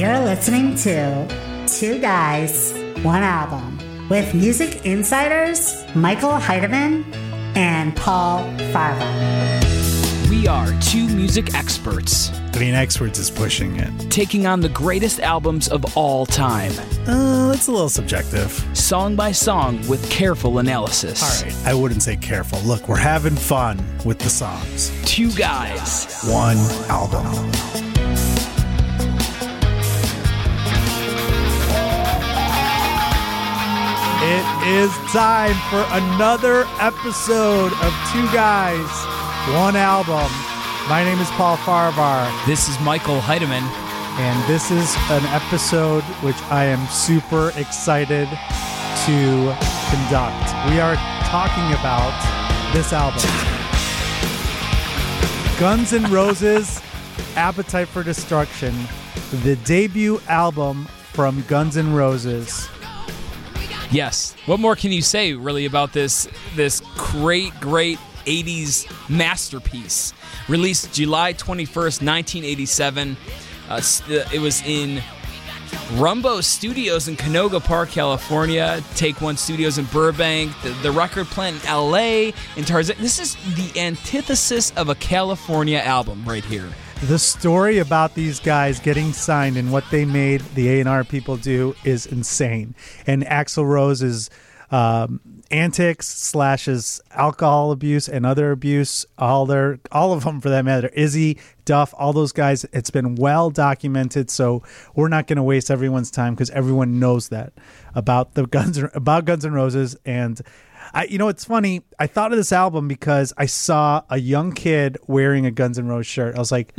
You're listening to Two Guys, One Album with music insiders Michael Heidemann and Paul Farahvar. We are two music experts I mean, experts is pushing it. taking on the greatest albums of all time, Uh, that's a little subjective. song by song with careful analysis. All right, I wouldn't say careful. Look, we're having fun with the songs. Two guys. One album. It is time for another episode of Two Guys, One Album. My name is Paul Farahvar. This is Michael Heidemann. and this is an episode which I am super excited to conduct. We are talking about this album Guns N' Roses Appetite for Destruction, the debut album from Guns N' Roses. Yes. What more can you say really about this this great great 80s masterpiece? Released July 21st, 1987. Uh, it was in Rumbo Studios in Canoga Park, California. Take One Studios in Burbank. The, the record plant in LA. In Tarzan. This is the antithesis of a California album right here. The story about these guys getting signed and what they made the A&R people do is insane. And Axl Rose's um, antics slashes alcohol abuse and other abuse, all their all of them for that matter, Izzy, Duff, all those guys, it's been well documented. So we're not going to waste everyone's time because everyone knows that about the Guns about Guns and Roses and. I, you know, it's funny. I thought of this album because I saw a young kid wearing a Guns N' Roses shirt. I was like,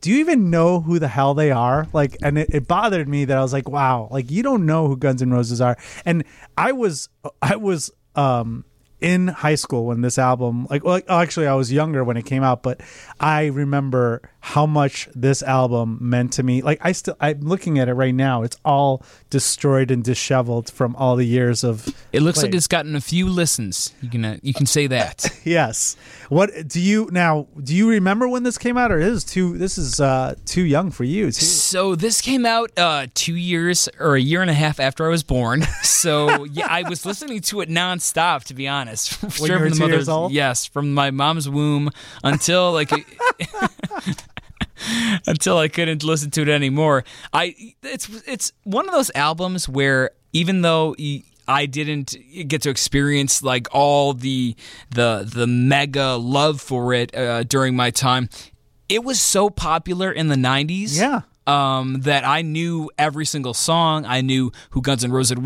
do you even know who the hell they are? Like, and it, it bothered me that I was like, wow, like you don't know who Guns N' Roses are. And I was, I was, um, in high school when this album, like, well, actually, I was younger when it came out, but I remember how much this album meant to me. Like, I still, I'm looking at it right now. It's all destroyed and disheveled from all the years of. It looks like it's gotten a few listens. You can uh, you can say that. Yes. What do you now? Do you remember when this came out, or is too? This is uh too young for you. Too. So this came out uh, two years or a year and a half after I was born. So yeah, I was listening to it nonstop. To be honest, Were two years old? yes, from my mom's womb until like. until I couldn't listen to it anymore. I it's it's one of those albums where even though I didn't get to experience like all the the the mega love for it uh, during my time, it was so popular in the '90s. Yeah. Um, that I knew every single song. I knew who Guns N' Roses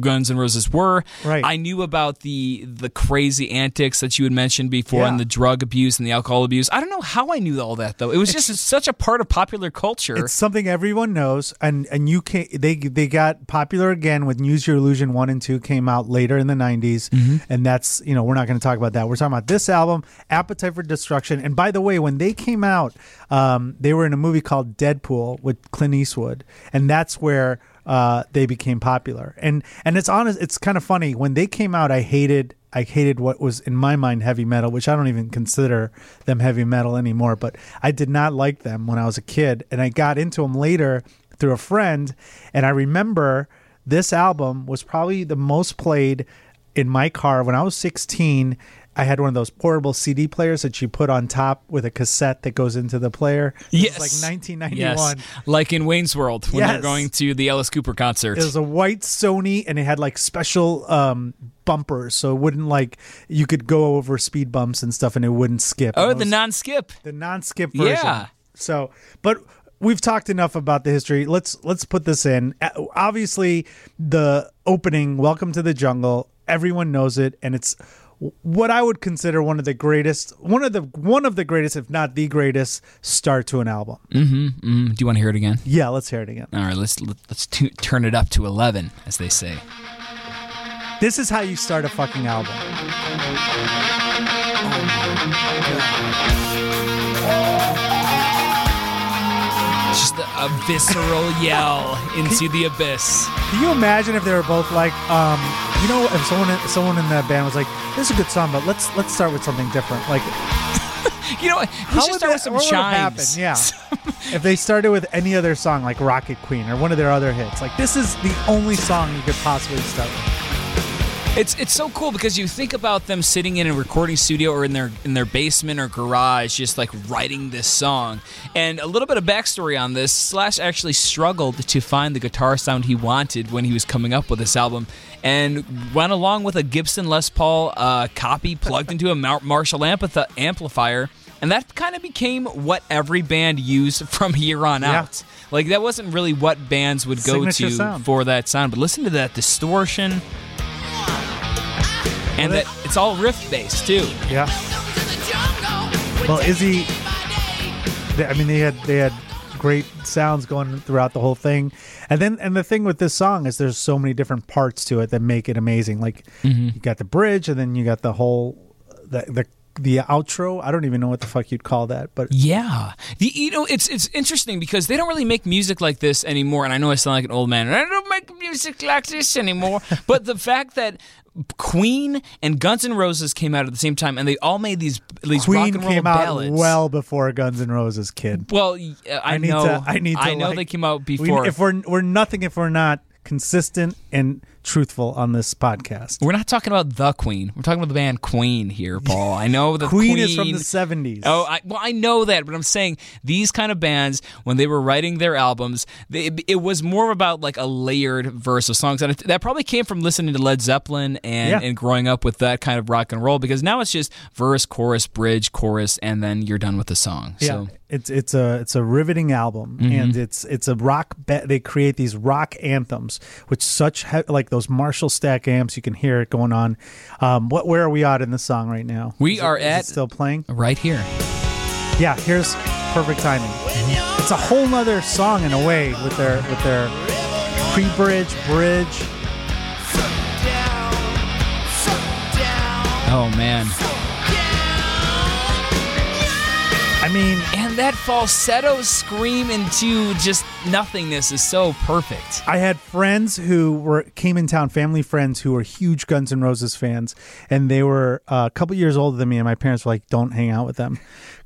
Guns N' Roses were. Right. I knew about the the crazy antics that you had mentioned before, Yeah. and the drug abuse and the alcohol abuse. I don't know how I knew all that though. It was just such a part of popular culture. It's something everyone knows, and and you can they they got popular again with Use Your Illusion one and two came out later in the 90s Mm-hmm. and that's you know we're not going to talk about that. We're talking about this album, Appetite for Destruction. And by the way, when they came out, um, they were in a movie called Deadpool with Clint Eastwood, and that's where uh, they became popular. And and it's honest, it's kind of funny when they came out. I hated I hated what was in my mind heavy metal, which I don't even consider them heavy metal anymore. But I did not like them when I was a kid, and I got into them later through a friend. And I remember this album was probably the most played in my car when I was 16. I had one of those portable CD players that you put on top with a cassette that goes into the player. This yes, like 1991. Yes, like in Wayne's World when Yes. going to the Alice Cooper concert. It was a white Sony, and it had like special um, bumpers, so it wouldn't like you could go over speed bumps and stuff, and it wouldn't skip. oh, the non-skip. the non-skip version. Yeah. So, but we've talked enough about the history. Let's let's put this in. Obviously, the opening, "Welcome to the Jungle," everyone knows it, and it's what I would consider one of the greatest, one of the one of the greatest, if not the greatest, start to an album. Mm-hmm, mm-hmm. do you want to hear it again? Yeah, let's hear it again. All right, let's let's tu- turn it up to eleven, as they say. This is how you start a fucking album. A, visceral yell into the abyss. Can you imagine if they were both like, um, you know, if someone someone in that band was like, "This is a good song, but let's let's start with something different." Like, You know, what? should would start with that- some what would happen? Yeah. if they started with any other song like Rocket Queen or one of their other hits, like this is the only song you could possibly start with. It's it's so cool because you think about them sitting in a recording studio or in their in their basement or garage, just like writing this song. And a little bit of backstory on this: Slash actually struggled to find the guitar sound he wanted when he was coming up with this album, and went along with a Gibson Les Paul uh, copy plugged into a Marshall ampli- amplifier. And that kind of became what every band used from here on Yeah. out. Like that wasn't really what bands would go Signature to sound. for that sound. But listen to that distortion. And that it's all riff based too. Yeah. Well, Izzy, they, I mean, they had they had great sounds going throughout the whole thing, and then and the thing with this song is there's so many different parts to it that make it amazing. Like Mm-hmm. you got the bridge, and then you got the whole the the the outro. I don't even know what the fuck you'd call that, but Yeah, the, you know it's it's interesting because they don't really make music like this anymore. And I know I sound like an old man. and I don't make music like this anymore. but the fact that Queen and Guns N' Roses came out at the same time, and they all made these these rock Queen and roll came out ballads. well before Guns N' Roses, kid. well, uh, I, I need know. to. I need to. I know like- they came out we- before. if we're we're nothing if we're not consistent and truthful on this podcast. We're not talking about the Queen. We're talking about the band Queen here, Paul. I know the Queen, is from the seventies. Oh, I, well, I know that, but I'm saying these kind of bands, when they were writing their albums, they, it was more about like a layered verse of songs, and it, that probably came from listening to Led Zeppelin and, Yeah. and growing up with that kind of rock and roll. Because now it's just verse, chorus, bridge, chorus, and then you're done with the song. Yeah, So it's it's a it's a riveting album, Mm-hmm. and it's it's a rock. Be- they create these rock anthems, which such he- like those Marshall stack amps. You can hear it going on. Um, what where are we at in the song right now? We Is are it at- still playing. right here. Yeah, here's perfect timing. It's a whole nother song in a way with their with their pre-bridge, bridge. Oh man. I mean, That falsetto scream into just nothingness is so perfect. I had friends who were came in town, family friends who were huge Guns N' Roses fans, and they were uh, a couple years older than me. And my parents were like, "Don't hang out with them,"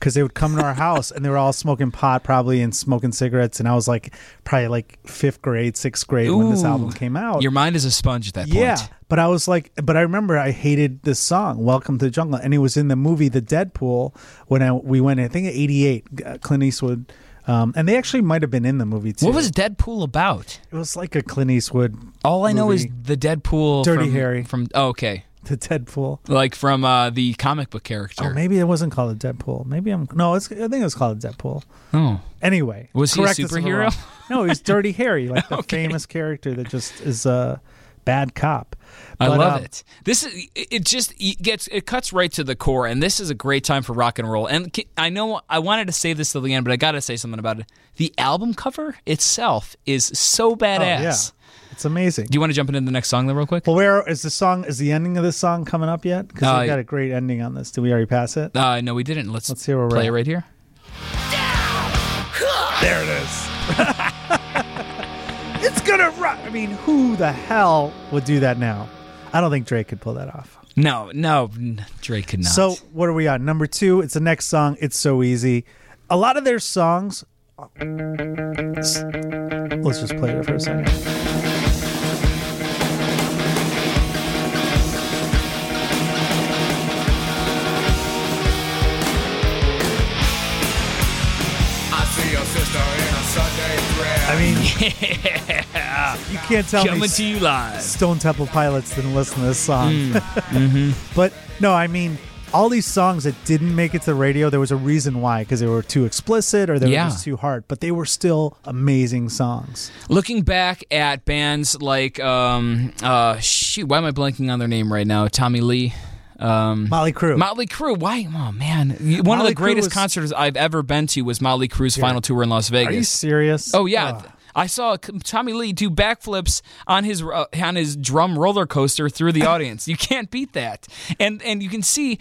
because they would come to our house and they were all smoking pot, probably, and smoking cigarettes. And I was like, probably like fifth grade, sixth grade when this album came out. Your mind is a sponge at that point. yeah, but I was like, but I remember I hated this song, "Welcome to the Jungle," and it was in the movie The Deadpool when I we went. I think '88, Clint Eastwood. Um, and they actually might have been in the movie too. What was Deadpool about? It was like a Clint Eastwood. All I know is movie. the Deadpool. Dirty from, Harry. From oh, okay, the Deadpool. like from uh, the comic book character. Oh, maybe it wasn't called a Deadpool. Maybe I'm no. It's, I think it was called a Deadpool. Oh. Anyway, Was he a correct us if I'm superhero? No, he's Dirty Harry, like the Okay. famous character that just is a bad cop. I love um, it. This is it just it gets it cuts right to the core, and this is a great time for rock and roll. And I know I wanted to save this till the end, but I got to say something about it. The album cover itself is so Oh, badass. yeah, it's amazing. Do you want to jump into the next song, then, real quick? well, where is the song? Is the ending of this song coming up yet? Because Uh, they got a great ending on this. Did we already pass it? Uh, no, we didn't. Let's, Let's hear where we're play it right here. There it is. it's gonna rock. I mean, who the hell would do that now? I don't think Drake could pull that off. No, no, Drake could not. So what are we on? Number two. It's the next song. It's so easy. A lot of their songs. Let's just play it for a second. I mean, yeah. you can't tell coming me to you live. Stone Temple Pilots didn't listen to this song. Mm. But no, I mean, all these songs that didn't make it to the radio, there was a reason why, because they were too explicit or they Yeah. were just too hard. But they were still amazing songs. Looking back at bands like, um, uh, shoot, why am I blanking on their name right now? Tommy Lee. Um, Molly Crew. Motley Crue. Why? Oh man, one of the greatest was- concerts I've ever been to was Motley Crue's final tour in Las Vegas. Are you serious? Oh yeah. I saw Tommy Lee do backflips on his uh, on his drum roller coaster through the audience. You can't beat that, and and you can see.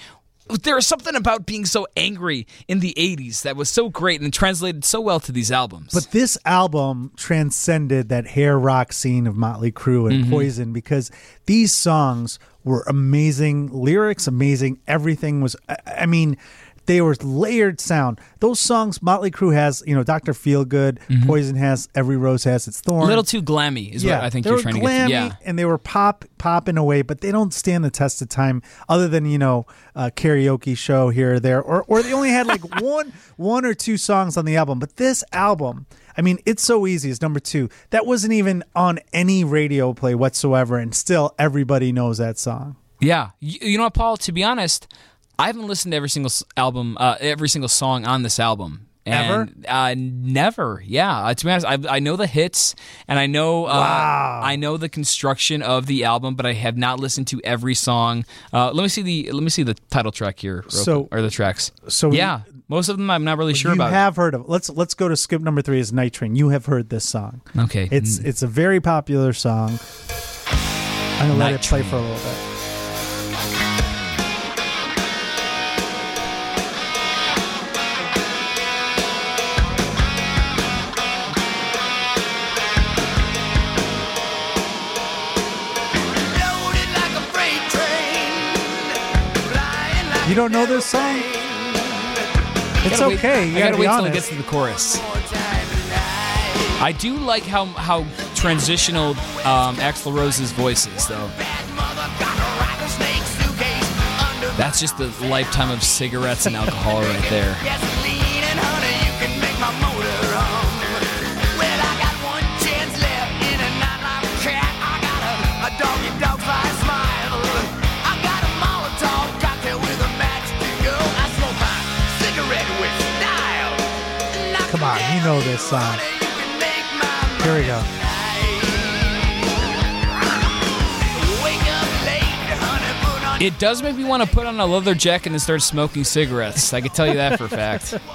There is something about being so angry in the 80s that was so great and translated so well to these albums. But this album transcended that hair rock scene of Motley Crue Mm-hmm. and Poison because these songs were amazing lyrics, amazing. Everything was, I- mean, they were layered sound. Those songs Motley Crue has, you know, Doctor Feelgood, mm-hmm. Poison has, Every Rose has its thorn. A little too glammy is what I think you're were trying to get. To. Yeah, and they were pop pop in a way, but they don't stand the test of time. Other than you know, a karaoke show here or there, or or they only had like one one or two songs on the album. But this album, I mean, it's so easy. It's number two. That wasn't even on any radio play whatsoever, and still everybody knows that song. yeah. You, you know what, Paul? To be honest, I haven't listened to every single album, uh, every single song on this album. And, Uh, never. Yeah. Uh, to be honest, I, I know the hits and I know uh, Wow. I know the construction of the album, but I have not listened to every song. Uh, let me see the let me see the title track here, So- quick, or the tracks. so yeah, most of them I'm not really sure you about. You have heard of. Let's let's go to skip number three. Is Night Train? You have heard this song. Okay. It's mm. it's a very popular song. I'm gonna let it play Train. for a little bit. Loaded like a freight train. Flying like You don't know this song? Plane. It's gotta wait- okay. You I gotta, gotta be wait till it gets to the chorus. More time tonight. I do like how how transitional um, Axl Rose's voice is, though. Bad mother got a rattlesnake suitcase under the That's just the lifetime of cigarettes and alcohol right there. Come on, you know this song. honey, you can make my Here we go. Wake up late, honey, put on It does make me want to put on a leather jacket and start smoking cigarettes. I can tell you that for a fact.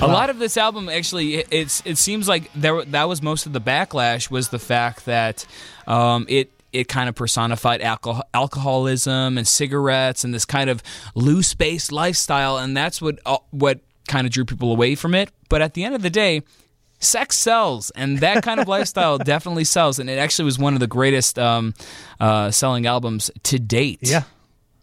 A lot of this album actually, it- it's it seems like there that was most of the backlash was the fact that um, it it kind of personified alcohol, alcoholism and cigarettes and this kind of loose based lifestyle, and that's what uh, what kind of drew people away from it. But at the end of the day, sex sells, and that kind of lifestyle definitely sells. And it actually was one of the greatest um, uh, selling albums to date. Yeah.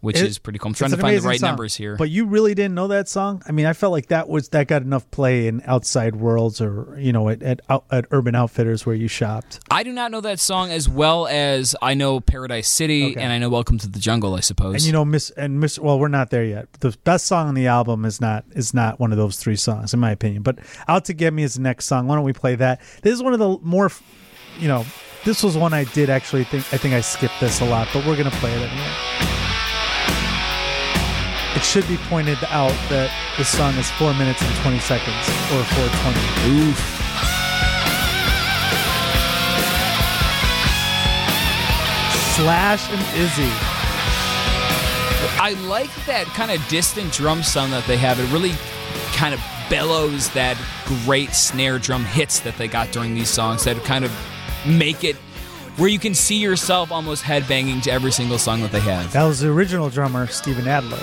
Which It- is pretty cool. I'm trying to find the right song. numbers here. But you really didn't know that song? I mean, I felt like that was that got enough play in outside worlds or you know at at, at Urban Outfitters where you shopped. I do not know that song as well as I know Paradise City Okay. and I know Welcome to the Jungle. I suppose. And you know, Miss and Miss. Well, we're not there yet. The best song on the album is not is not one of those three songs, in my opinion. But "Out to Get Me" is the next song. Why don't we play that? This is one of the more, you know, this was one I did actually think. I think I skipped this a lot, but we're gonna play it anyway. It should be pointed out that this song is four minutes and twenty seconds, or four twenty. Oof. Slash and Izzy. I like that kind of distant drum sound that they have. It really kind of bellows that great snare drum hits that they got during these songs that kind of make it where you can see yourself almost headbanging to every single song that they have. That was the original drummer, Steven Adler,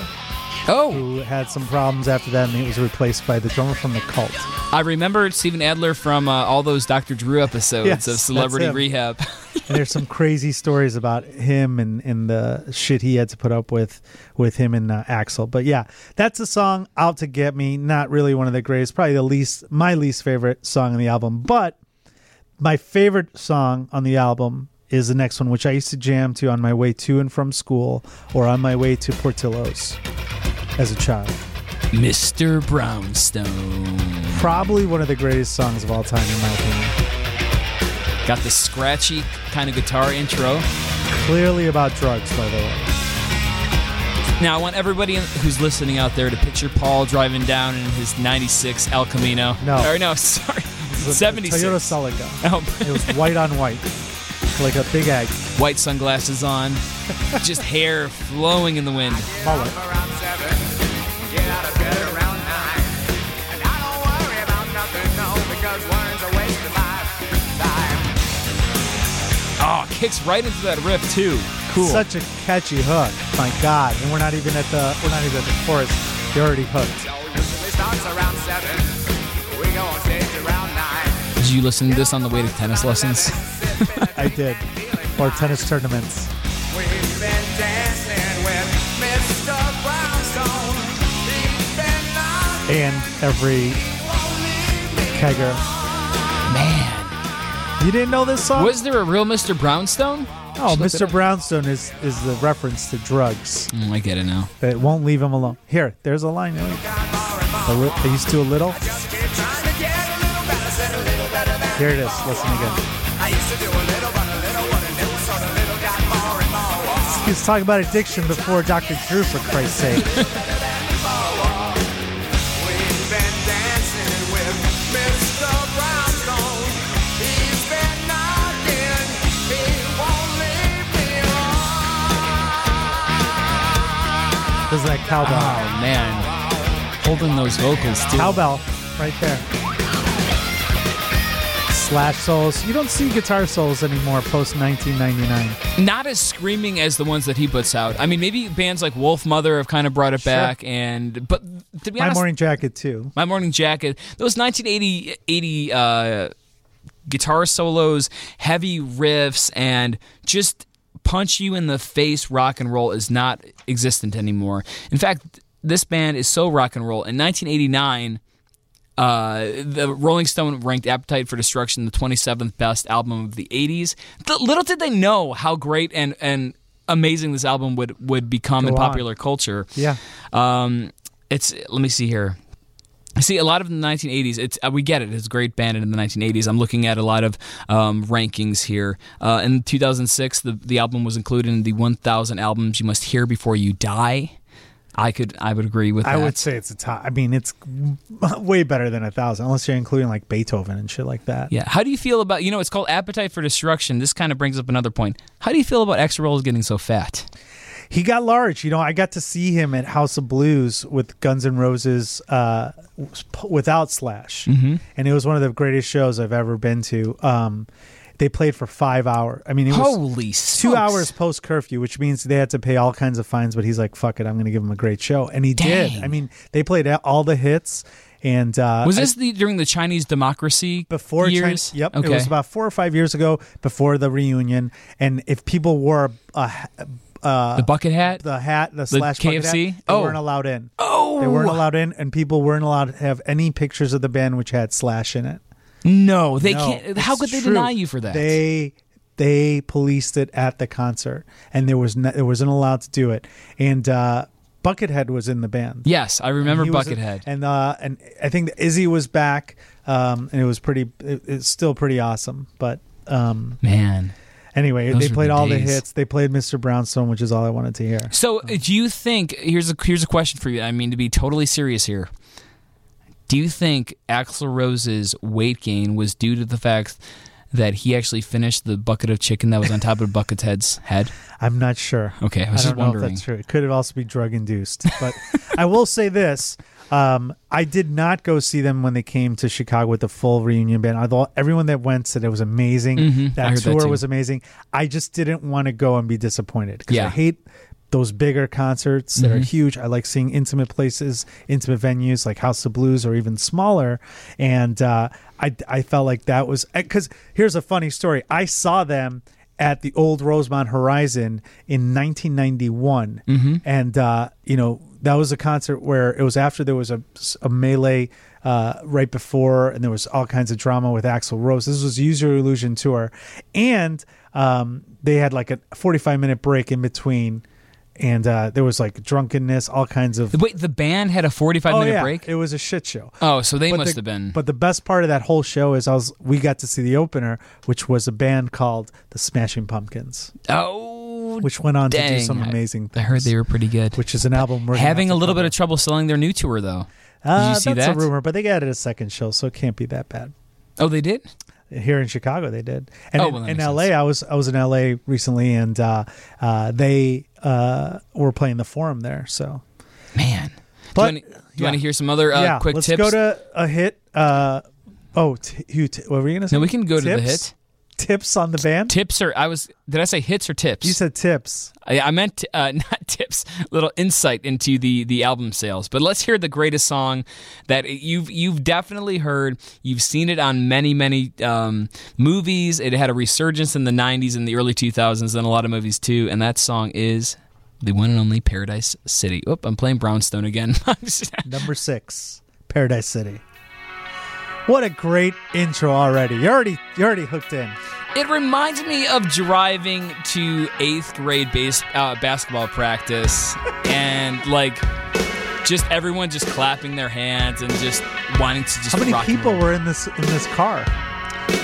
Oh, who had some problems after that, and he was replaced by the drummer from the Cult. I remember Steven Adler from uh, all those Dr. Drew episodes Yes, of Celebrity. Rehab. and there's some crazy stories about him and, and the shit he had to put up with with him and uh, Axl. But yeah, that's a song "Out to Get Me." Not really one of the greatest. Probably the least my least favorite song on the album. But my favorite song on the album is the next one, which I used to jam to on my way to and from school or on my way to Portillo's as a child. Mr. Brownstone. Probably one of the greatest songs of all time, in my opinion. Got the scratchy kind of guitar intro. Clearly about drugs, by the way. Now, I want everybody who's listening out there to picture Paul driving down in his 96 El Camino. No. Or no, sorry. It was 76. Toyota Celica. Oh, It was white on white, like a big egg. white sunglasses on. Just hair flowing in the wind. Mullet. Kicks right into that riff, too. Cool. Such a catchy hook. My God. And we're not even at the we're not even at the chorus. They're already hooked. So usually starts around seven. We go on stage around nine. Did you listen to this on the way to tennis lessons? I did. Or tennis tournaments. We've been dancing with Mr. Brownstone. And every kegger. Man, You didn't know this song? was there a real Mr. Brownstone? oh, look it Mr. up. Brownstone is is the reference to drugs Mm, I get it now. that won't leave him alone. Here, there's a line. A li- I used to a little. Here it is. Listen again. He's talking about addiction before Dr. Drew, for Christ's sake. that cowbell. Oh man, holding those vocals too. Cowbell, right there. Slash solos. You don't see guitar solos anymore post 1999. Not as screaming as the ones that he puts out. I mean, maybe bands like Wolfmother have kind of brought it Sure. back, and but to be My honest, Morning Jacket, too. My Morning Jacket, those 1980 80, uh, guitar solos, heavy riffs, and just punch you in the face rock and roll is not existent anymore. In fact, this band is so rock and roll. In 1989, uh, the Rolling Stone ranked Appetite for Destruction the 27th best album of the 80s. Th- little did they know how great and, and amazing this album would, would become in on. popular culture. Yeah. Um, it's let me see here. See, a lot of the 1980s, it's uh, we get it. It's a great band in the 1980s. I'm looking at a lot of um, rankings here. Uh, in 2006, the the album was included in the 1,000 albums you must hear before you die. I could, I would agree with I would say it's a top. I mean, it's way better than a thousand, unless you're including like Beethoven and shit like that. Yeah. How do you feel about you know? It's called Appetite for Destruction. This kind of brings up another point. How do you feel about Axl Rose getting so fat? He got large. You know, I got to see him at House of Blues with Guns N' Roses uh, without Slash, mm-hmm. and it was one of the greatest shows I've ever been to. Um, they played for five hours. I mean, it was Holy two smokes. hours post curfew, which means they had to pay all kinds of fines. But he's like, "Fuck it, I'm going to give him a great show," and he did. I mean, they played all the hits, and uh, Was I- this the during the Chinese democracy before years? China, yep, Okay. it was about four or five years ago before the reunion. And if people wore a, uh, the bucket hat. the hat, the, slash bucket hat, KFC? they Oh. weren't allowed in. oh, They weren't allowed in, and people weren't allowed to have any pictures of the band which had Slash in it. No, they No, can't. How it's could they true. deny you for that? They they policed it at the concert, and there was no, there wasn't allowed to do it. And uh, Buckethead was in the band. yes, I remember He was- Buckethead. and uh, and I think that Izzy was back, um, and it was pretty. It, it's still pretty awesome. But um, Man. Anyway, Those they played the all the hits. They played Mr. Brownstone, which is all I wanted to hear. So, do you think here's a here's a question for you? I mean, to be totally serious here. Do you think Axl Rose's weight gain was due to the fact that he actually finished the bucket of chicken that was on top of Buckethead's head? I'm not sure. Okay, I I was don't just know if wondering. that's true. It could have also be drug induced. But I will say this: um, I did not go see them when they came to Chicago with the full reunion band. Although everyone that went said it was amazing. Mhm, That heard that tour was amazing. I just didn't want to go and be disappointed because I hate those bigger concerts that are Mhm. huge. I like seeing intimate places, intimate venues like House of Blues or even smaller. And uh, I I felt like that was because here's a funny story. I saw them at the old Rosemont Horizon in 1991, Mm-hmm. and uh, you know that was a concert where it was after there was a, a melee uh, right before, and there was all kinds of drama with Axl Rose. This was Use Your Illusion tour, and um, they had like a 45 minute break in between, and uh, there was like drunkenness, all kinds of. Wait, the band had a 45 oh minute yeah, break. it was a shit show. oh, so they But must the- have been. But the best part of that whole show is I was we got to see the opener, which was a band called the Smashing Pumpkins, oh, which went on to do dang. some amazing I heard they were pretty good. which is an album we're Having a to little bit of trouble selling their new tour, though. Uh, you see that's that? a rumor, but they got it a second show, so it can't be that bad. Oh, they did. Here in Chicago, they did, and Oh, in, well, that in LA, sense. I was I was in LA recently, and uh, uh, they uh, were playing the Forum there. So, Man. But- do you want to yeah. hear some other uh, yeah, quick let's tips? go to a hit. Uh, oh, t- who t- what were you gonna say? no, we can go to the hit. Tips on the band. Tips or I was did I say hits or tips? You said tips. I, I meant uh, not tips, little insight into the the album sales. But let's hear the greatest song that you've you've definitely heard. You've seen it on many many um, movies. It had a resurgence in the '90s and the early 2000s, and a lot of movies too. And that song is the one and only Paradise City. Oop, I'm playing Brownstone again. Number six, Paradise City. What a great intro already. You're already you're already hooked in. It reminds me of driving to eighth grade base uh, basketball practice and like just everyone just clapping their hands and just wanting to just How many people were in this in this car?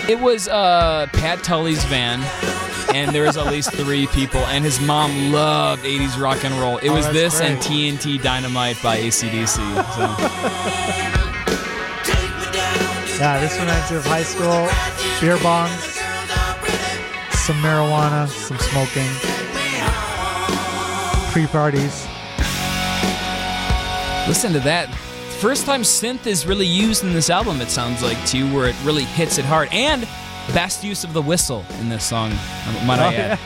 It was uh, Pat Tully's van, and there was at least three people. And his mom loved '80s rock and roll. It Oh, was this and. TNT Dynamite by AC/DC. So. Yeah, this reminds me of high school. Beer bongs, some marijuana, some smoking, pre-parties. Listen to that. First time synth is really used in this album, it sounds like, too, where it really hits it hard. And best use of the whistle in this song, um, might I Oh, add.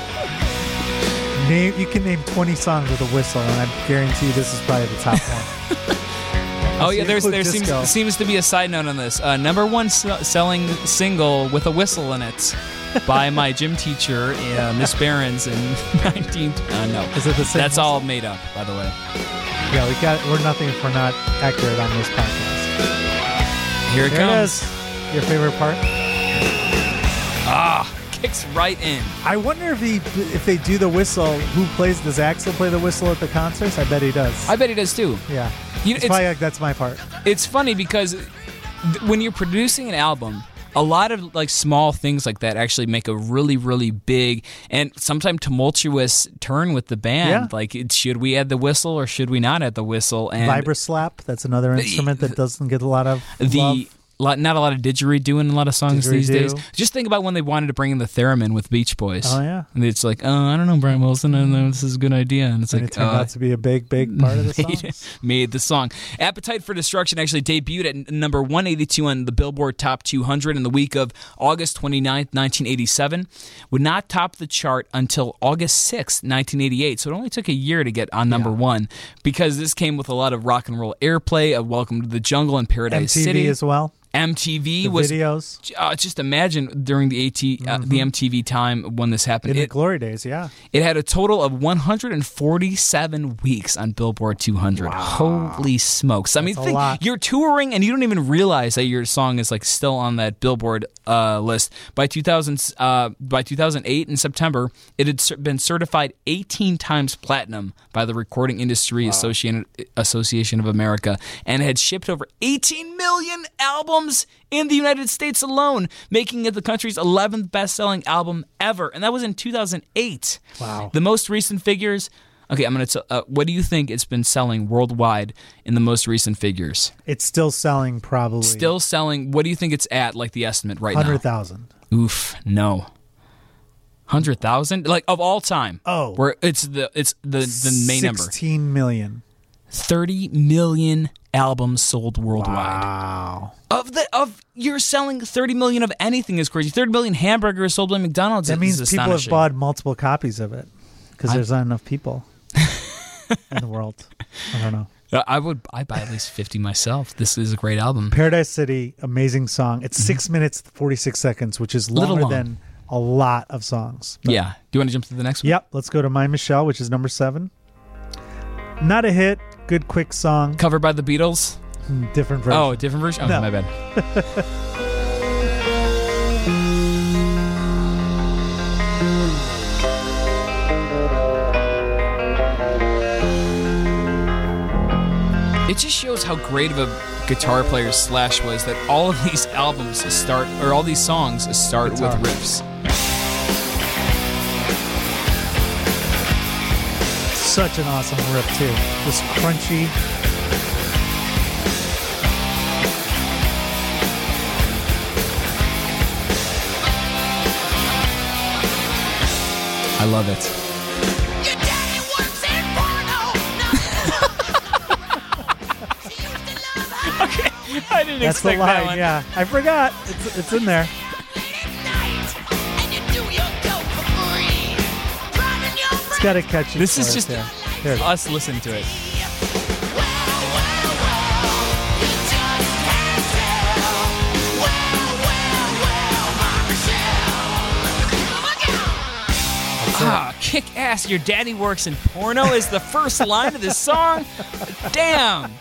Name you can name 20 songs with a whistle, and I guarantee you this is probably the top one. Oh, yeah, there's, there seems, disco. seems to be a side note on this. Uh, number one s- selling single with a whistle in it by my gym teacher, uh, Miss Barons, in 19. Uh, no. Is it the same That's all made up, by the way. Yeah, we got we're nothing if we're not accurate on this podcast. Here it There it comes. Your favorite part? Ah, kicks right in. I wonder if he if they do the whistle, who plays does Axl play the whistle at the concerts? I bet he does. I bet he does too. yeah. You- it's, like that's my part. it's funny because th- when you're producing an album a lot of like small things like that actually make a really really big and sometimes tumultuous turn with the band Yeah. like it, should we add the whistle or should we not add the whistle and Vibra slap, that's another instrument that doesn't get a lot of the love. Lot, not a lot of didgeridoo in a lot of songs these days. Just think about when they wanted to bring in the theremin with Beach Boys. Oh, yeah. and it's like, oh, I don't know, Brian Wilson, I don't know, this is a good idea, and it's And like, it turned uh, out to be a big, big part of the song. made, made the song. Appetite for Destruction actually debuted at number 182 on the Billboard Top 200 in the week of August 29th, 1987. Would not top the chart until August 6th, 1988. So it only took a year to get on number one because this came with a lot of rock and roll airplay of Welcome to the Jungle and Paradise MTV City. as well. MTV The was videos uh, just imagine during the AT uh, the MTV time when this happened. in the It, glory days, yeah. it had a total of 147 weeks on Billboard 200. Holy smokes! I mean, That's a think, you're touring and you don't even realize that your song is like still on that Billboard uh, list. By 2000, uh, by 2008 in September, it had been certified 18 times platinum by the Recording Industry Association Association of America, and had shipped over 18 million albums in the United States alone, making it the country's 11th best-selling album ever. And that was in 2008. Wow. The most recent figures. Okay, I'm gonna. T- uh, what do you think it's been selling worldwide in the most recent figures? It's still selling probably Still selling. What do you think it's at? Like the estimate right hundred thousand. now? Oof, no. Hundred thousand, like of all time. Oh. where it's the it's the the main number. Sixteen million. Thirty million albums sold worldwide. Wow. Of the of you're selling thirty million of anything is crazy. Thirty million hamburgers sold by McDonald's. That means people have bought multiple copies of it because there's not enough people in the world. I don't know. I would. I buy at least fifty myself. This is a great album. Paradise City, amazing song. It's six minutes forty six seconds, which is Mm-hmm. Little longer long. than a lot of songs. But- Yeah. Do you want to jump to the next one? Yep. Let's go to My Michelle, which is number seven. Not a hit. Good quick song. Covered by the Beatles. Mm, Different version. Oh, different version. Oh, No. my bad. It just shows how great of a guitar player Slash was that all of these albums start, or all these songs start Guitar. with riffs. Such an awesome riff too. Just crunchy. I love it. Your daddy works in porno. She used to love her I didn't That's the expect that line. one. Yeah, I forgot. It's it's in there. It's got a catchy. This is just there. There it is. us listening to it. Ah, kick ass. Your daddy works in porno is the first line of this song. Damn.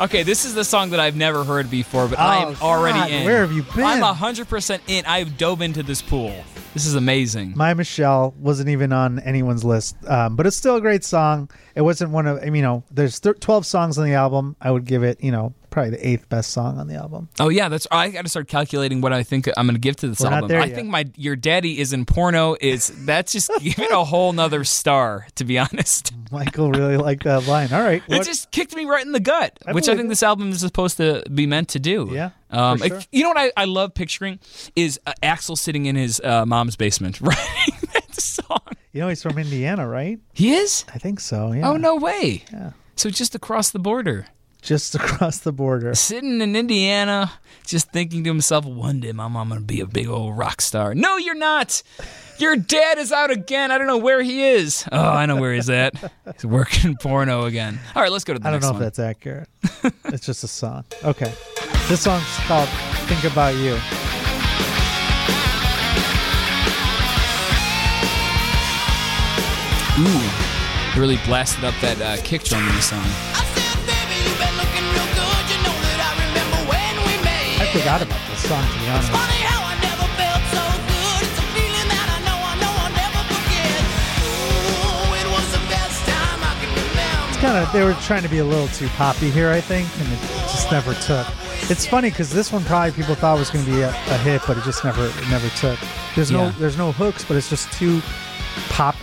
Okay, this is the song that I've never heard before, but Oh, I'm already God, in. where have you been? I'm 100% in. I've dove into this pool. This is amazing. My Michelle wasn't even on anyone's list, um, but it's still a great song. It wasn't one of, you know, there's thir- 12 songs on the album. I would give it, you know, probably the eighth best song on the album. Oh yeah, that's. I got to start calculating what I think I'm going to give to this We're album. I yet. think my your daddy is in porno is that's just give it a whole nother star. To be honest, Michael really liked that line. All right. it just kicked me right in the gut, I which I think it. this album is supposed to be meant to do. Yeah, Um, sure. you know what I, I love picturing is uh, Axl sitting in his uh, mom's basement writing that song. you know, he's from Indiana, right? He is. I think so. Yeah. Oh no way. Yeah. So just across the border. Just across the border. sitting in Indiana, just thinking to himself, one day my mom gonna be a big old rock star. No, you're not. Your dad is out again. I don't know where he is. Oh, I know where he's at. He's working porno again. All right, let's go to the I don't know one. if that's accurate. it's just a song. Okay. This song's called Think About You. Ooh, really blasted up that uh, kick drum in the song. I said, baby, you been looking real good. You know that I remember when we met. I forgot about this song, to be honest. Funny how I never felt so good. It's a feeling that I know, I know I'll never forget. Ooh, it was the best time I can remember. kind of they were trying to be a little too poppy here, I think, and it just never took. It's funny because this one probably people thought was going to be a, a hit, but it just never it never took. There's no Yeah. there's no hooks, but it's just too pop,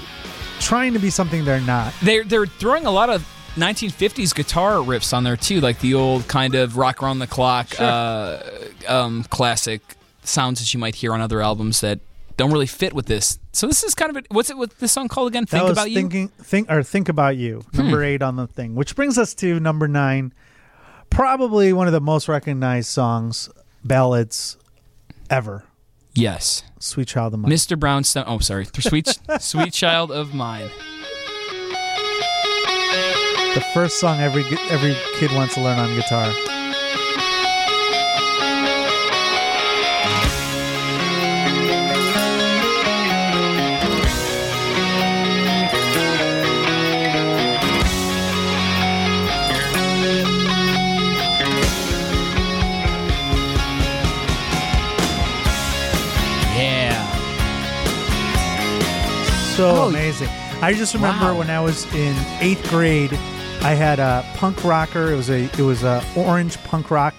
trying to be something they're not. They're they're throwing a lot of 1950s guitar riffs on there too, like the old kind of rock around the clock Sure. uh, um, classic sounds that you might hear on other albums that don't really fit with this. So this is kind of a, what's it? What this song called again? That Think about you. think or think about you. Number eight on the thing, which brings us to number nine, probably one of the most recognized songs ballads ever. Yes, Sweet Child of Mine. Mr. Brownstone. Oh, sorry, sweet sweet child of mine. The first song every every kid wants to learn on guitar. Yeah. so Oh, amazing. I just remember wow. when I was in eighth grade, I had a punk rocker. It was a it was a orange punk rock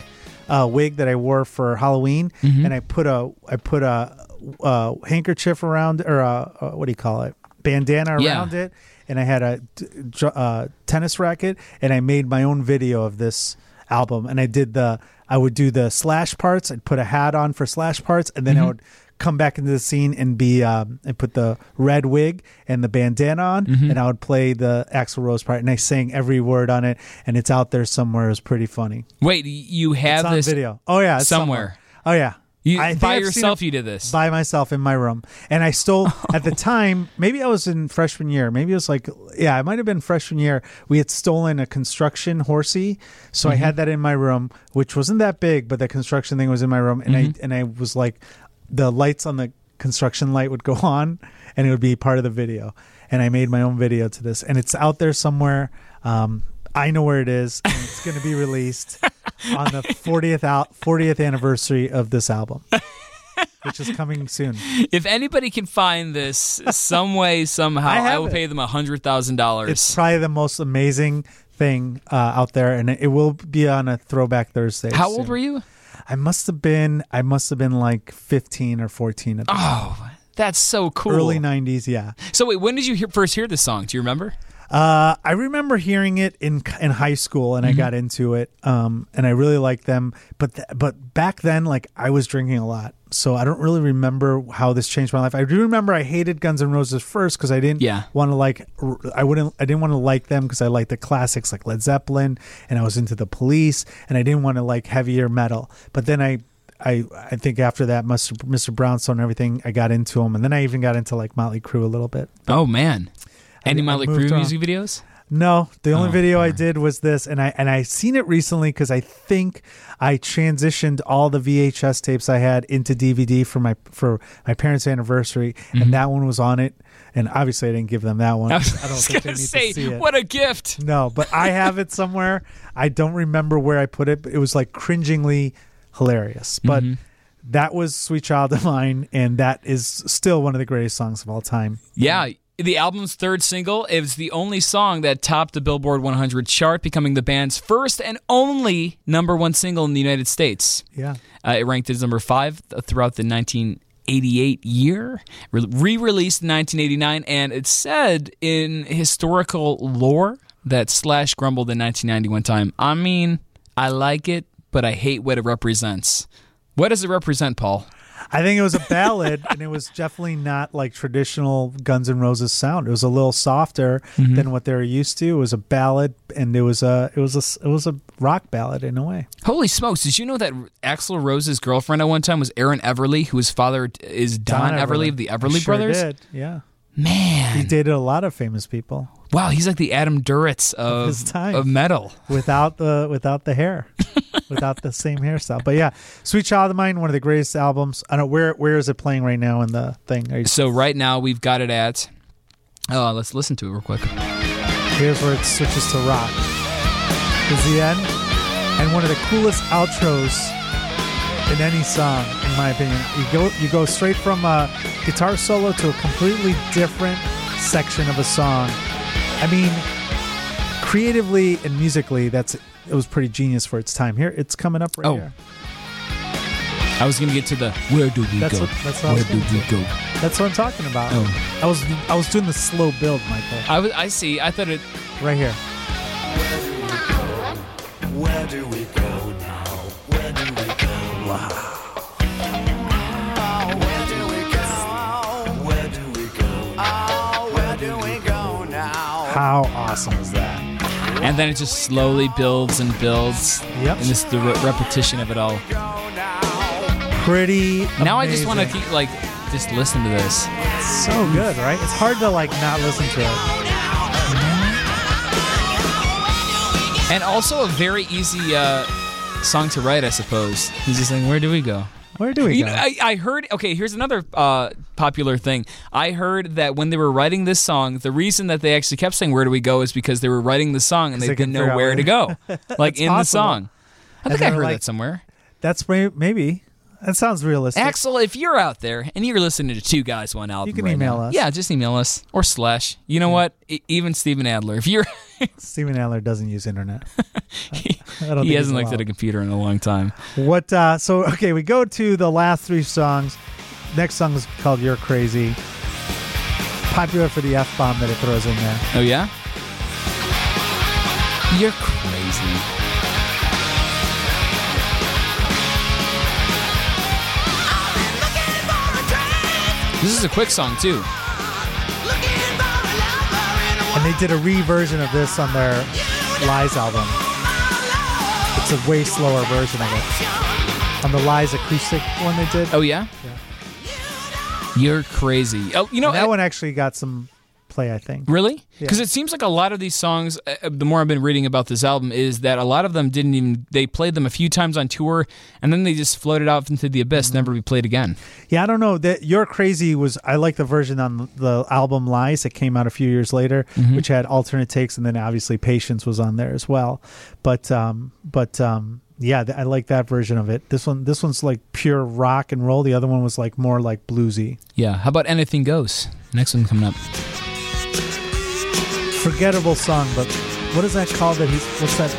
uh, wig that I wore for Halloween, Mm-hmm. and I put a I put a, uh handkerchief around or a, a what do you call it bandana Yeah. around it, and I had a, dr- uh, tennis racket, and I made my own video of this album, and I did the I would do the slash parts. I'd put a hat on for slash parts, and then Mm-hmm. I would come back into the scene and be um, and put the red wig and the bandana on, Mm-hmm. and I would play the Axl Rose part, and I sang every word on it, and it's out there somewhere. It was pretty funny. Wait, you have It's on this video. Oh yeah, it's somewhere. Oh yeah. You, I by yourself, you did this. by myself in my room, and I stole at the time. Maybe I was in freshman year. Maybe it was like yeah, I might have been freshman year. We had stolen a construction horsey, so I Mm-hmm. had that in my room, which wasn't that big, but the construction thing was in my room, and Mm-hmm. I and I was like, the lights on the construction light would go on, and it would be part of the video, and I made my own video to this, and it's out there somewhere. Um, I know where it is, and it's going to be released on the 40th out 40th anniversary of this album, which is coming soon. if anybody can find this some way somehow, I I, will it. pay them a hundred thousand dollars It's probably the most amazing thing uh, out there, and it will be on a Throwback Thursday. How soon. old were you? I must have been. I must have been like 15 or 14 at the oh, time. Oh, that's so cool. early 90s. Yeah. So wait, when did you hear, first hear this song? Do you remember? Uh, I remember hearing it in in high school, and I got into it, um, and I really liked them. But th- but back then, like I was drinking a lot, so I don't really remember how this changed my life. I do remember I hated Guns N' Roses first because I didn't Yeah. want to like I wouldn't I didn't want to like them because I liked the classics like Led Zeppelin, and I was into the Police, and I didn't want to like heavier metal. But then I. I, I think after that, Mr. Mr. Brownstone and everything, I got into them, and then I even got into like Motley Crue a little bit. Oh man, any I Motley moved Crue on. music videos? No, the only Oh, video I did was this, and I and I seen it recently because I think I transitioned all the VHS tapes I had into DVD for my for my parents' anniversary, Mm-hmm. and that one was on it. And obviously, I didn't give them that one. I I was, don't was think they need say, to see it. what a gift. No, but I have it somewhere. I don't remember where I put it. But it was like cringingly hilarious. But Mm-hmm. that was "Sweet Child of Mine," and that is still one of the greatest songs of all time. Yeah, the album's third single is the only song that topped the Billboard 100 chart, becoming the band's first and only number one single in the United States. Yeah. Uh, it ranked as number five throughout the 1988 year, re released in 1989, and it said in historical lore that Slash grumbled in 1991 time. I mean, I like it, but I hate what it represents. What does it represent, Paul? I think it was a ballad, and it was definitely not like traditional Guns N' Roses sound. It was a little softer Mm-hmm. than what they were used to. It was a ballad, and it was a it was a it was a rock ballad in a way. Holy smokes! Did you know that Axl Rose's girlfriend at one time was Erin Everly, whose father is Don, Everly. of the Everly sure brothers? Did. Yeah, man, he dated a lot of famous people wow, he's like the Adam Duritz of his time. of metal. without the without the hair, without the same hairstyle. But yeah, "Sweet Child of Mine," one of the greatest albums. I don't where where is it playing right now in the thing? Are you, So right now we've got it at. Oh, let's listen to it real quick. Here's where it switches to rock. Is the end, and one of the coolest outros in any song, in my opinion. You go you go straight from a guitar solo to a completely different section of a song. I mean, creatively and musically, that's it was pretty genius for its time. Here, it's coming up right Oh, here. I was gonna get to the where do we That's go? what- that's what where do we go? That's what I'm talking about. Oh. I was I was doing the slow build, Michael. I was, I see. I thought it. Right here. Where do we go now? Where do we go? Where How awesome is that? And then it just slowly builds and builds. Yep. And this the re- repetition of it all. Pretty. Now I just want to keep like just listen to this. So good, right? It's hard to like not listen to it. And also a very easy uh, song to write, I suppose. He's just like, where do we go? Where do we You go? know, I, I heard. Okay, here's another uh, popular thing. I heard that when they were writing this song, the reason that they actually kept saying "Where do we go" is because they were writing the song and they, they didn't know where to go, like in the song. I think I heard like- that somewhere. That's may- maybe. That sounds realistic. Axl, if you're out there and you're listening to Two Guys One Album, You can right email now- us. Yeah, just email us or slash. You know what? E- even Steven Adler, if you're, Steven Adler doesn't use internet. he, I don't think he hasn't looked at a computer in a long time. What? Uh, so okay, we go to the last three songs. Next song is called "You're Crazy." Popular for the f bomb that it throws in there. Oh yeah, you're crazy. This is a quick song too. And they did a re-version of this on their Lies album. It's a way slower version of it. On the Lies acoustic one they did. Oh yeah, you're crazy. Oh, you know that I- one actually got some play, I think. Really? Yeah. Because it seems like a lot of these songs, uh, the more I've been reading about this album, is that a lot of them didn't even, they played them a few times on tour and then they just floated out into the abyss, never be played again. Yeah, I don't know. That You're Crazy was I like the version on the album Lies that came out a few years later, Mm-hmm. which had alternate takes, and then obviously Patience was on there as well. But um, but um, yeah, th- I like that version of it. This one, this one's like pure rock and roll. The other one was like more like bluesy. Yeah. How about Anything Goes? Next one coming up. Forgettable song, but what is that called? That he's what's that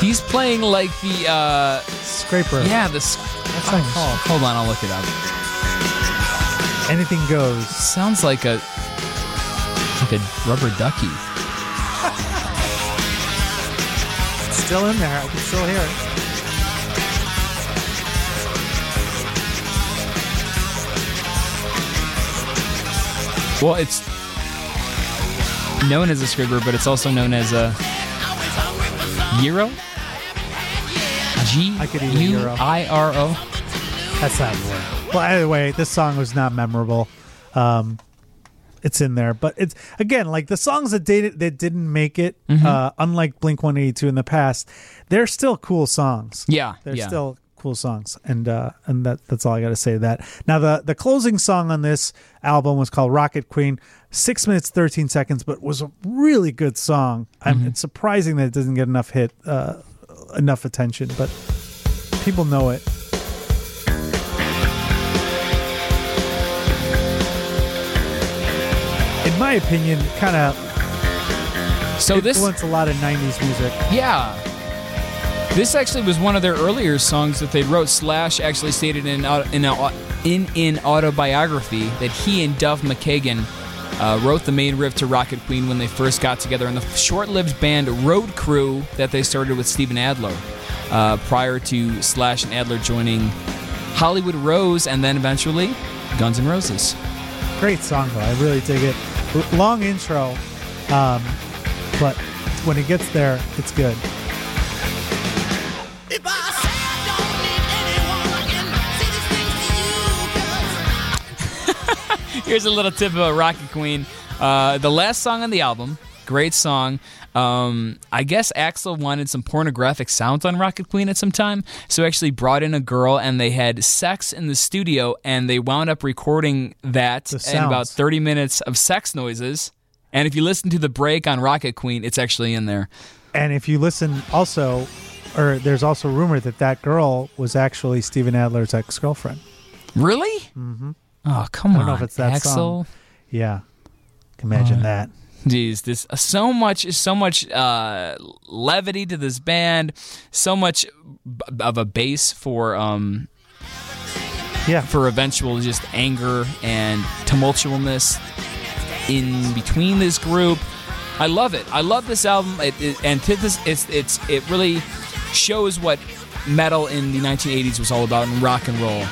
He's playing like the, uh, scraper? yeah, this. What's that oh, called? Hold on, I'll look it up. Anything goes. Sounds like a, like a rubber ducky. It's still in there. I can still hear it. Well, it's known as a scraper, but it's also known as a gyro. G I could eat a U. I R O. That's not. Well, anyway, this song was not memorable. Um, it's in there. But it's again like the songs that that didn't make it, uh, unlike Blink One Eighty Two in the past, they're still cool songs. Yeah, they're yeah. still cool songs, and uh, and that that's all I got to say. To that now the the closing song on this album was called Rocket Queen, six minutes thirteen seconds, but was a really good song. I'm, it's surprising that it doesn't get enough hit, uh, enough attention, but people know it. In my opinion, kind of So this, influenced a lot of '90s music. yeah, this actually was one of their earlier songs that they wrote. Slash actually stated in au- in in, in autobiography that he and Duff McKagan uh, wrote the main riff to Rocket Queen when they first got together in the short-lived band Road Crew that they started with Steven Adler. Uh, prior to Slash and Adler joining Hollywood Rose and then eventually Guns N' Roses. Great song though. I really dig it. Long intro, um, but when it gets there, it's good. Here's a little tip about Rocket Queen. Uh, the last song on the album, great song. Um, I guess Axl wanted some pornographic sounds on Rocket Queen at some time, so actually brought in a girl and they had sex in the studio, and they wound up recording that in about 30 minutes of sex noises. And if you listen to the break on Rocket Queen, it's actually in there. And if you listen, also, or there's also rumor that that girl was actually Steven Adler's ex girlfriend. Really? Mm-hmm. Oh, come I on, don't know if it's that Axl. song. Yeah, imagine that. Jeez, this uh, so much, so much uh, levity to this band, so much b- of a base for um Yeah, for eventual just anger and tumultuousness in between this group. I love it. I love this album. It, it, antithesis. It's it's it really shows what metal in the 1980s was all about and rock and roll.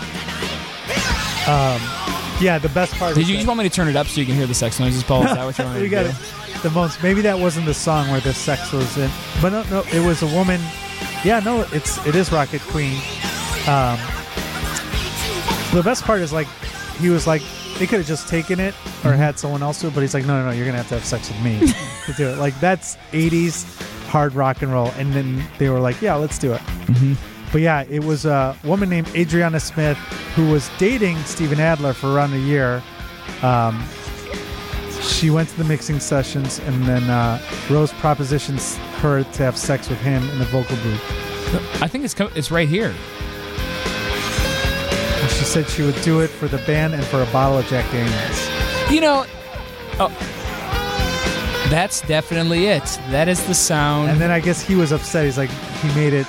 Yeah. The best part. Did you just want me to turn it up so you can hear the sex noises, Paul? Is that what you want me we to got do? it. The most. Maybe that wasn't the song where the sex was in, but no, no, it was a woman. Yeah, no, it's it is Rocket Queen. Um, the best part is like he was like they could have just taken it or had someone else do it, but he's like, no, no, no, you're gonna have to have sex with me to do it. Like that's '80s hard rock and roll, and then they were like, yeah, let's do it. But yeah, it was a woman named Adriana Smith who was dating Steven Adler for around a year. Um, she went to the mixing sessions, and then uh, Rose propositions her to have sex with him in the vocal booth. I think it's co- it's right here. And she said she would do it for the band and for a bottle of Jack Daniels. You know, oh, that's definitely it. That is the sound. And then I guess he was upset. He's like, he made it.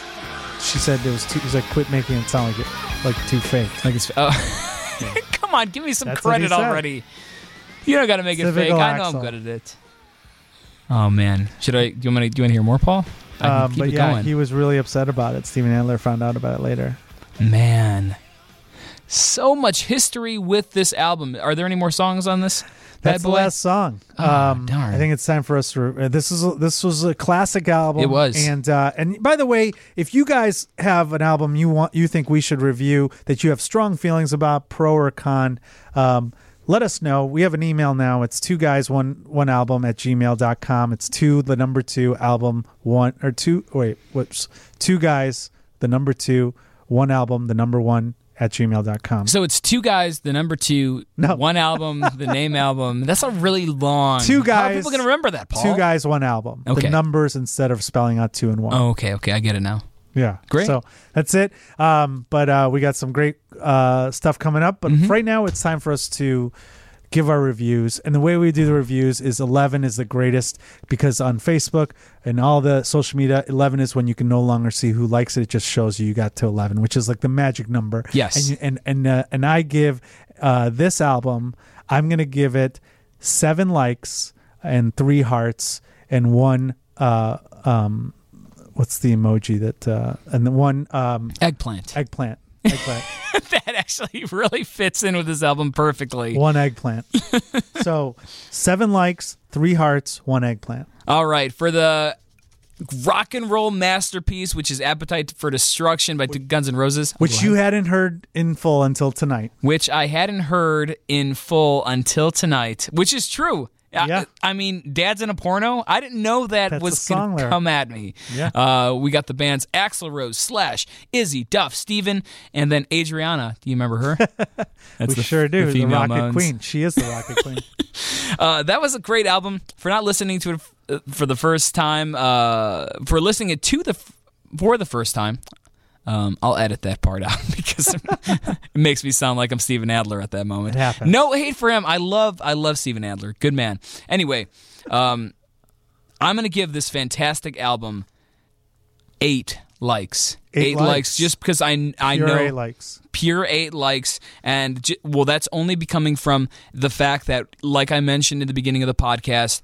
She said it was too. He's like, quit making it sound like it, like too fake. like it's. Oh. Come on, give me some That's what he credit said. already. You don't got to make it fake. Typical I know I'm good at it. Oh man, should I? Do you want to? Do you want to hear more, Paul? I can Um, keep but it yeah, going. he was really upset about it. Steven Adler found out about it later. Man, so much history with this album. Are there any more songs on this? That's bad the boy? last song. Um, darn. I think it's time for us to. Uh, this is this was a classic album. It was. and uh, and by the way, if you guys have an album you want you think we should review that you have strong feelings about, pro or con, um, let us know. We have an email now. It's two guys one one album at gmail.com. It's two the number two album one or two wait whoops two guys the number two one album the number one at gmail.com. So it's two guys, the number two, No. one album, the name album. That's a really long. Two How are guys- people gonna remember that, Paul? Two guys, one album. Okay. The numbers instead of spelling out two and one. Oh, okay, okay, I get it now. Yeah. Great. So that's it. Um, but uh, we got some great uh, stuff coming up. But Mm-hmm. right now, it's time for us to give our reviews. And the way we do the reviews is 11 is the greatest because on Facebook and all the social media, 11 is when you can no longer see who likes it. It just shows you you got to 11, which is like the magic number. Yes. And you, and and, uh, and I give uh, this album, I'm going to give it seven likes and three hearts and one. Uh, um, what's the emoji that uh, and the one um, Eggplant. eggplant eggplant that actually really fits in with this album perfectly. one eggplant so seven likes three hearts one eggplant All right, for the rock and roll masterpiece, which is Appetite for Destruction by Guns N' Roses. Which you hadn't heard in full until tonight. which I hadn't heard in full until tonight, which is true. I- Yeah. I, mean, Dad's in a porno. I didn't know that That's was going to come at me. Yeah. Uh, we got the bands Axl Rose, Slash, Izzy, Duff, Steven, and then Adriana. Do you remember her? That's We the- sure do. The, female Rocket moans. Queen. She is the Rocket Queen. Uh, that was a great album. For not listening to it uh, for the first time, uh, for listening it to the f- for the first time, um, I'll edit that part out because it makes me sound like I'm Steven Adler at that moment. It. No hate for him. I love I love Steven Adler. Good man. Anyway, um, I'm gonna give this fantastic album eight likes. Eight likes. likes, just because I I Pure know eight likes. pure eight likes and j- well that's only becoming from the fact that like i mentioned in the beginning of the podcast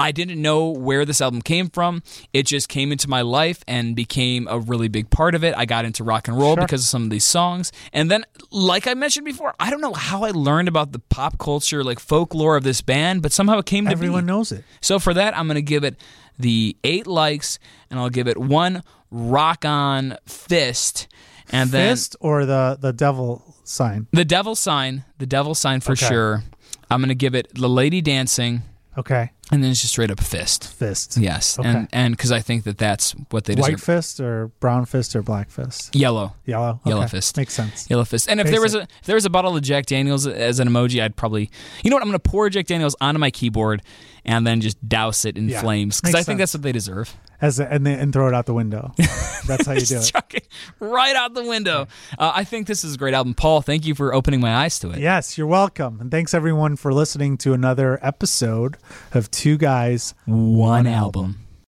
i didn't know where this album came from it just came into my life and became a really big part of it i got into rock and roll Sure. because of some of these songs and then like i mentioned before i don't know how i learned about the pop culture like folklore of this band but somehow it came to me. Everyone be knows it. so for that, I'm going to give it the eight likes, and I'll give it one rock on fist, and then Fist or the the devil sign. the devil sign, the devil sign for Okay. sure. I'm gonna give it the lady dancing, Okay. And then it's just straight up fist. Fist. Yes, Okay. and and because I think that that's what they deserve. White fist or brown fist or black fist? Yellow, Yellow. Yellow fist. Makes sense. yellow fist. And if there was a if there was a bottle of Jack Daniels as an emoji, I'd probably you know what I'm gonna pour Jack Daniels onto my keyboard and then just douse it in Yeah. flames because I think sense. that's what they deserve. As a, and then and throw it out the window. That's how you do it. It right out the window. Uh, I think this is a great album, Paul. Thank you for opening my eyes to it. Yes, you're welcome. And thanks everyone for listening to another episode of Two Guys, One album.